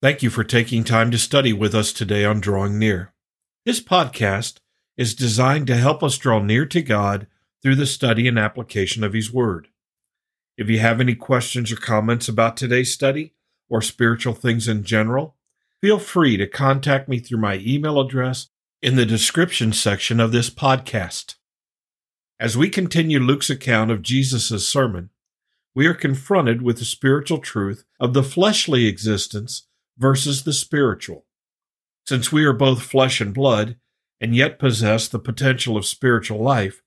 Thank you for taking time to study with us today on Drawing Near. This podcast is designed to help us draw near to God through the study and application of His Word. If you have any questions or comments about today's study or spiritual things in general, feel free to contact me through my email address in the description section of this podcast. As we continue Luke's account of Jesus' sermon, we are confronted with the spiritual truth of the fleshly existence versus the spiritual. Since we are both flesh and blood, and yet possess the potential of spiritual life,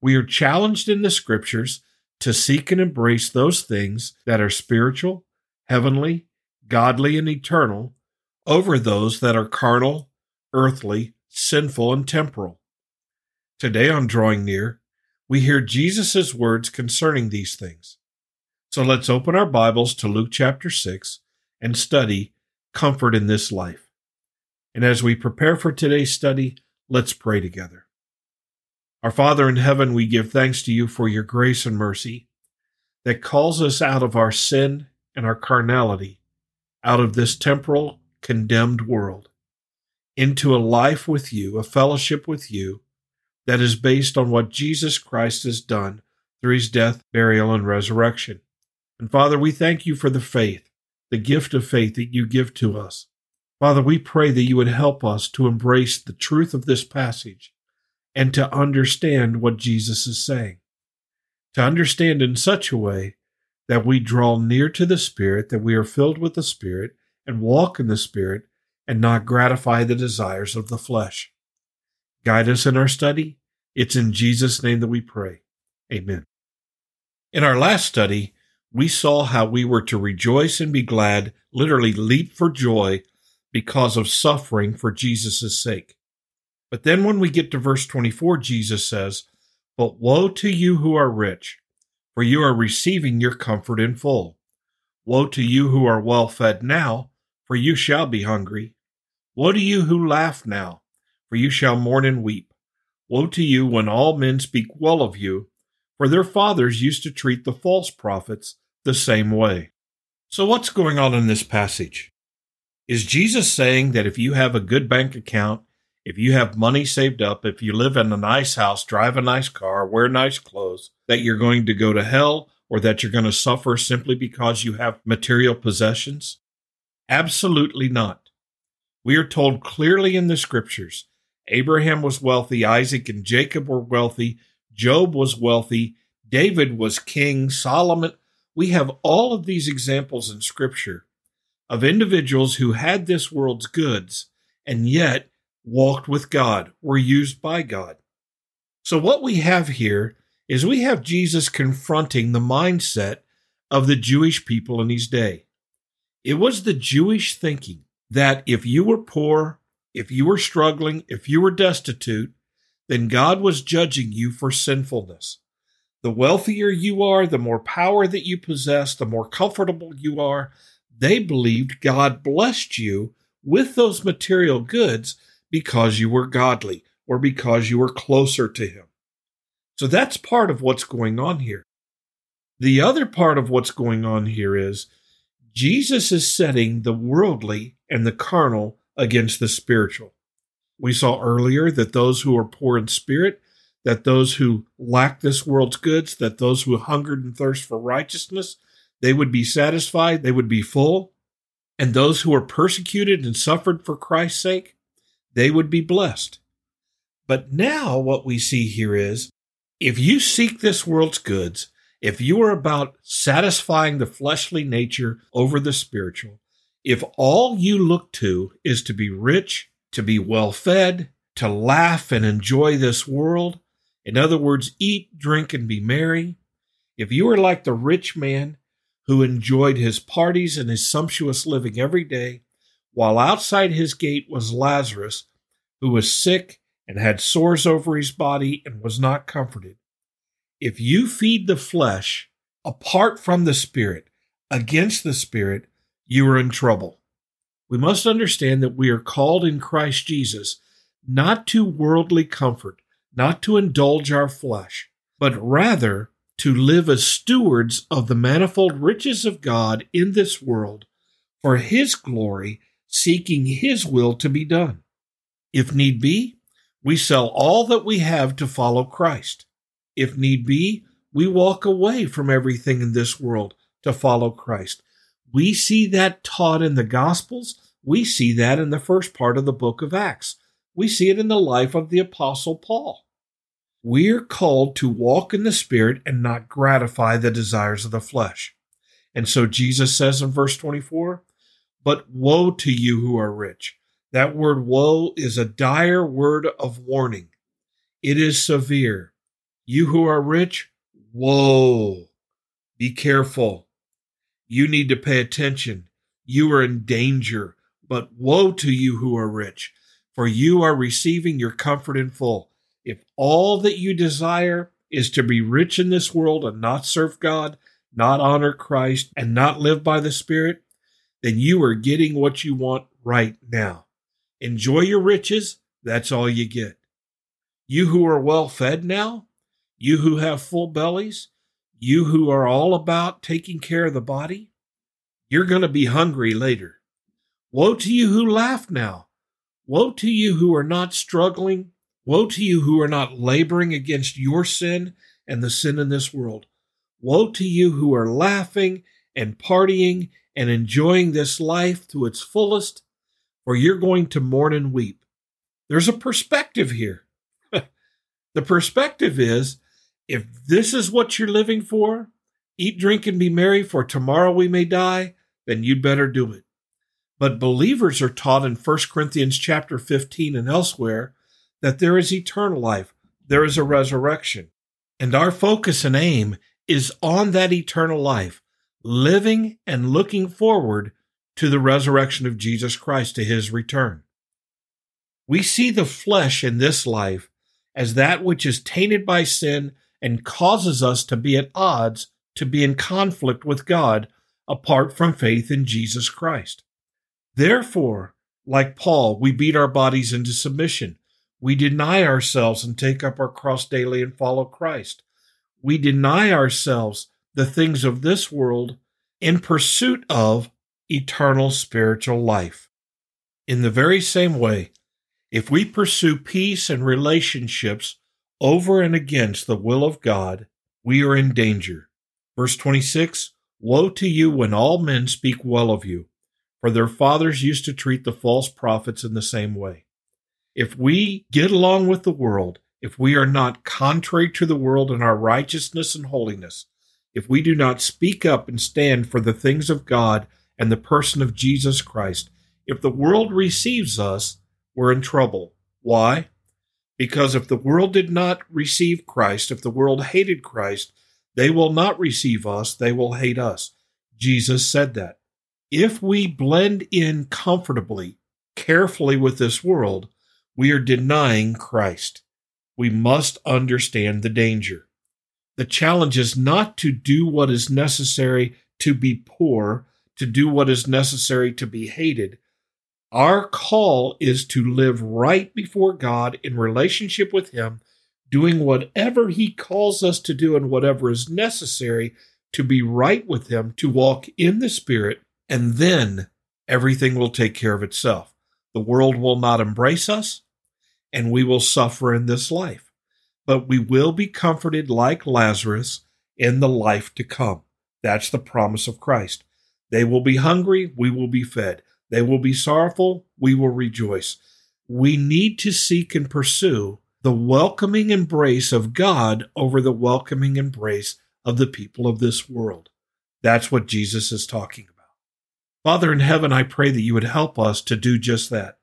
we are challenged in the scriptures to seek and embrace those things that are spiritual, heavenly, godly, and eternal over those that are carnal, earthly, sinful, and temporal. Today on Drawing Near, we hear Jesus' words concerning these things. So let's open our Bibles to Luke chapter 6 and study comfort in this life. And as we prepare for today's study, let's pray together. Our Father in heaven, we give thanks to you for your grace and mercy that calls us out of our sin and our carnality, out of this temporal, condemned world, into a life with you, a fellowship with you that is based on what Jesus Christ has done through his death, burial, and resurrection. And Father, we thank you for the faith the gift of faith that you give to us. Father, we pray that you would help us to embrace the truth of this passage and to understand what Jesus is saying. To understand in such a way that we draw near to the Spirit, that we are filled with the Spirit and walk in the Spirit and not gratify the desires of the flesh. Guide us in our study. It's in Jesus' name that we pray. Amen. In our last study, we saw how we were to rejoice and be glad, literally leap for joy because of suffering for Jesus' sake. But then when we get to verse 24, Jesus says, But woe to you who are rich, for you are receiving your comfort in full. Woe to you who are well fed now, for you shall be hungry. Woe to you who laugh now, for you shall mourn and weep. Woe to you when all men speak well of you, for their fathers used to treat the false prophets the same way. So, what's going on in this passage? Is Jesus saying that if you have a good bank account, if you have money saved up, if you live in a nice house, drive a nice car, wear nice clothes, that you're going to go to hell or that you're going to suffer simply because you have material possessions? Absolutely not. We are told clearly in the scriptures Abraham was wealthy, Isaac and Jacob were wealthy, Job was wealthy, David was king, Solomon. We have all of these examples in Scripture of individuals who had this world's goods and yet walked with God, were used by God. So, what we have here is we have Jesus confronting the mindset of the Jewish people in his day. It was the Jewish thinking that if you were poor, if you were struggling, if you were destitute, then God was judging you for sinfulness. The wealthier you are, the more power that you possess, the more comfortable you are. They believed God blessed you with those material goods because you were godly or because you were closer to Him. So that's part of what's going on here. The other part of what's going on here is Jesus is setting the worldly and the carnal against the spiritual. We saw earlier that those who are poor in spirit, that those who lack this world's goods, that those who hungered and thirst for righteousness, they would be satisfied, they would be full. And those who are persecuted and suffered for Christ's sake, they would be blessed. But now what we see here is if you seek this world's goods, if you are about satisfying the fleshly nature over the spiritual, if all you look to is to be rich to be well fed, to laugh and enjoy this world. In other words, eat, drink, and be merry. If you are like the rich man who enjoyed his parties and his sumptuous living every day, while outside his gate was Lazarus, who was sick and had sores over his body and was not comforted. If you feed the flesh apart from the spirit, against the spirit, you are in trouble we must understand that we are called in Christ Jesus not to worldly comfort, not to indulge our flesh, but rather to live as stewards of the manifold riches of God in this world, for His glory, seeking His will to be done. If need be, we sell all that we have to follow Christ. If need be, we walk away from everything in this world to follow Christ. We see that taught in the Gospels. We see that in the first part of the book of Acts. We see it in the life of the Apostle Paul. We're called to walk in the Spirit and not gratify the desires of the flesh. And so Jesus says in verse 24, But woe to you who are rich. That word woe is a dire word of warning. It is severe. You who are rich, woe. Be careful. You need to pay attention. You are in danger. But woe to you who are rich, for you are receiving your comfort in full. If all that you desire is to be rich in this world and not serve God, not honor Christ, and not live by the Spirit, then you are getting what you want right now. Enjoy your riches, that's all you get. You who are well fed now, you who have full bellies, you who are all about taking care of the body, you're going to be hungry later. Woe to you who laugh now. Woe to you who are not struggling. Woe to you who are not laboring against your sin and the sin in this world. Woe to you who are laughing and partying and enjoying this life to its fullest, for you're going to mourn and weep. There's a perspective here. the perspective is if this is what you're living for, eat, drink, and be merry, for tomorrow we may die, then you'd better do it. But believers are taught in 1 Corinthians chapter 15 and elsewhere that there is eternal life, there is a resurrection. And our focus and aim is on that eternal life, living and looking forward to the resurrection of Jesus Christ, to his return. We see the flesh in this life as that which is tainted by sin and causes us to be at odds, to be in conflict with God apart from faith in Jesus Christ. Therefore, like Paul, we beat our bodies into submission. We deny ourselves and take up our cross daily and follow Christ. We deny ourselves the things of this world in pursuit of eternal spiritual life. In the very same way, if we pursue peace and relationships over and against the will of God, we are in danger. Verse 26 Woe to you when all men speak well of you, for their fathers used to treat the false prophets in the same way. If we get along with the world, if we are not contrary to the world in our righteousness and holiness, if we do not speak up and stand for the things of God and the person of Jesus Christ, if the world receives us, we're in trouble. Why? Because if the world did not receive Christ, if the world hated Christ, they will not receive us, they will hate us. Jesus said that. If we blend in comfortably, carefully with this world, we are denying Christ. We must understand the danger. The challenge is not to do what is necessary to be poor, to do what is necessary to be hated. Our call is to live right before God in relationship with Him doing whatever He calls us to do and whatever is necessary to be right with Him, to walk in the Spirit, and then everything will take care of itself. The world will not embrace us, and we will suffer in this life. But we will be comforted like Lazarus in the life to come. That's the promise of Christ. They will be hungry, we will be fed. They will be sorrowful, we will rejoice. We need to seek and pursue the welcoming embrace of God over the welcoming embrace of the people of this world. That's what Jesus is talking about. Father in heaven, I pray that you would help us to do just that,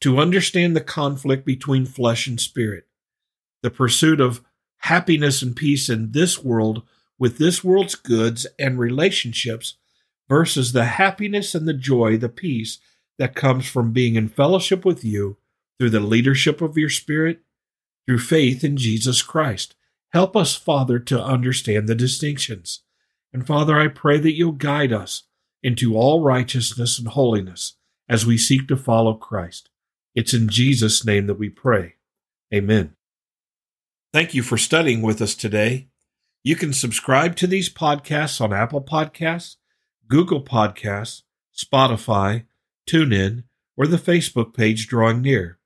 to understand the conflict between flesh and spirit, the pursuit of happiness and peace in this world with this world's goods and relationships versus the happiness and the joy, the peace that comes from being in fellowship with you through the leadership of your spirit through faith in Jesus Christ. Help us, Father, to understand the distinctions. And Father, I pray that you'll guide us into all righteousness and holiness as we seek to follow Christ. It's in Jesus' name that we pray. Amen. Thank you for studying with us today. You can subscribe to these podcasts on Apple Podcasts, Google Podcasts, Spotify, TuneIn, or the Facebook page Drawing Near.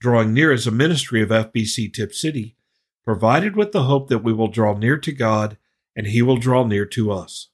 Drawing Near is a ministry of FBC Tipp City, provided with the hope that we will draw near to God and He will draw near to us.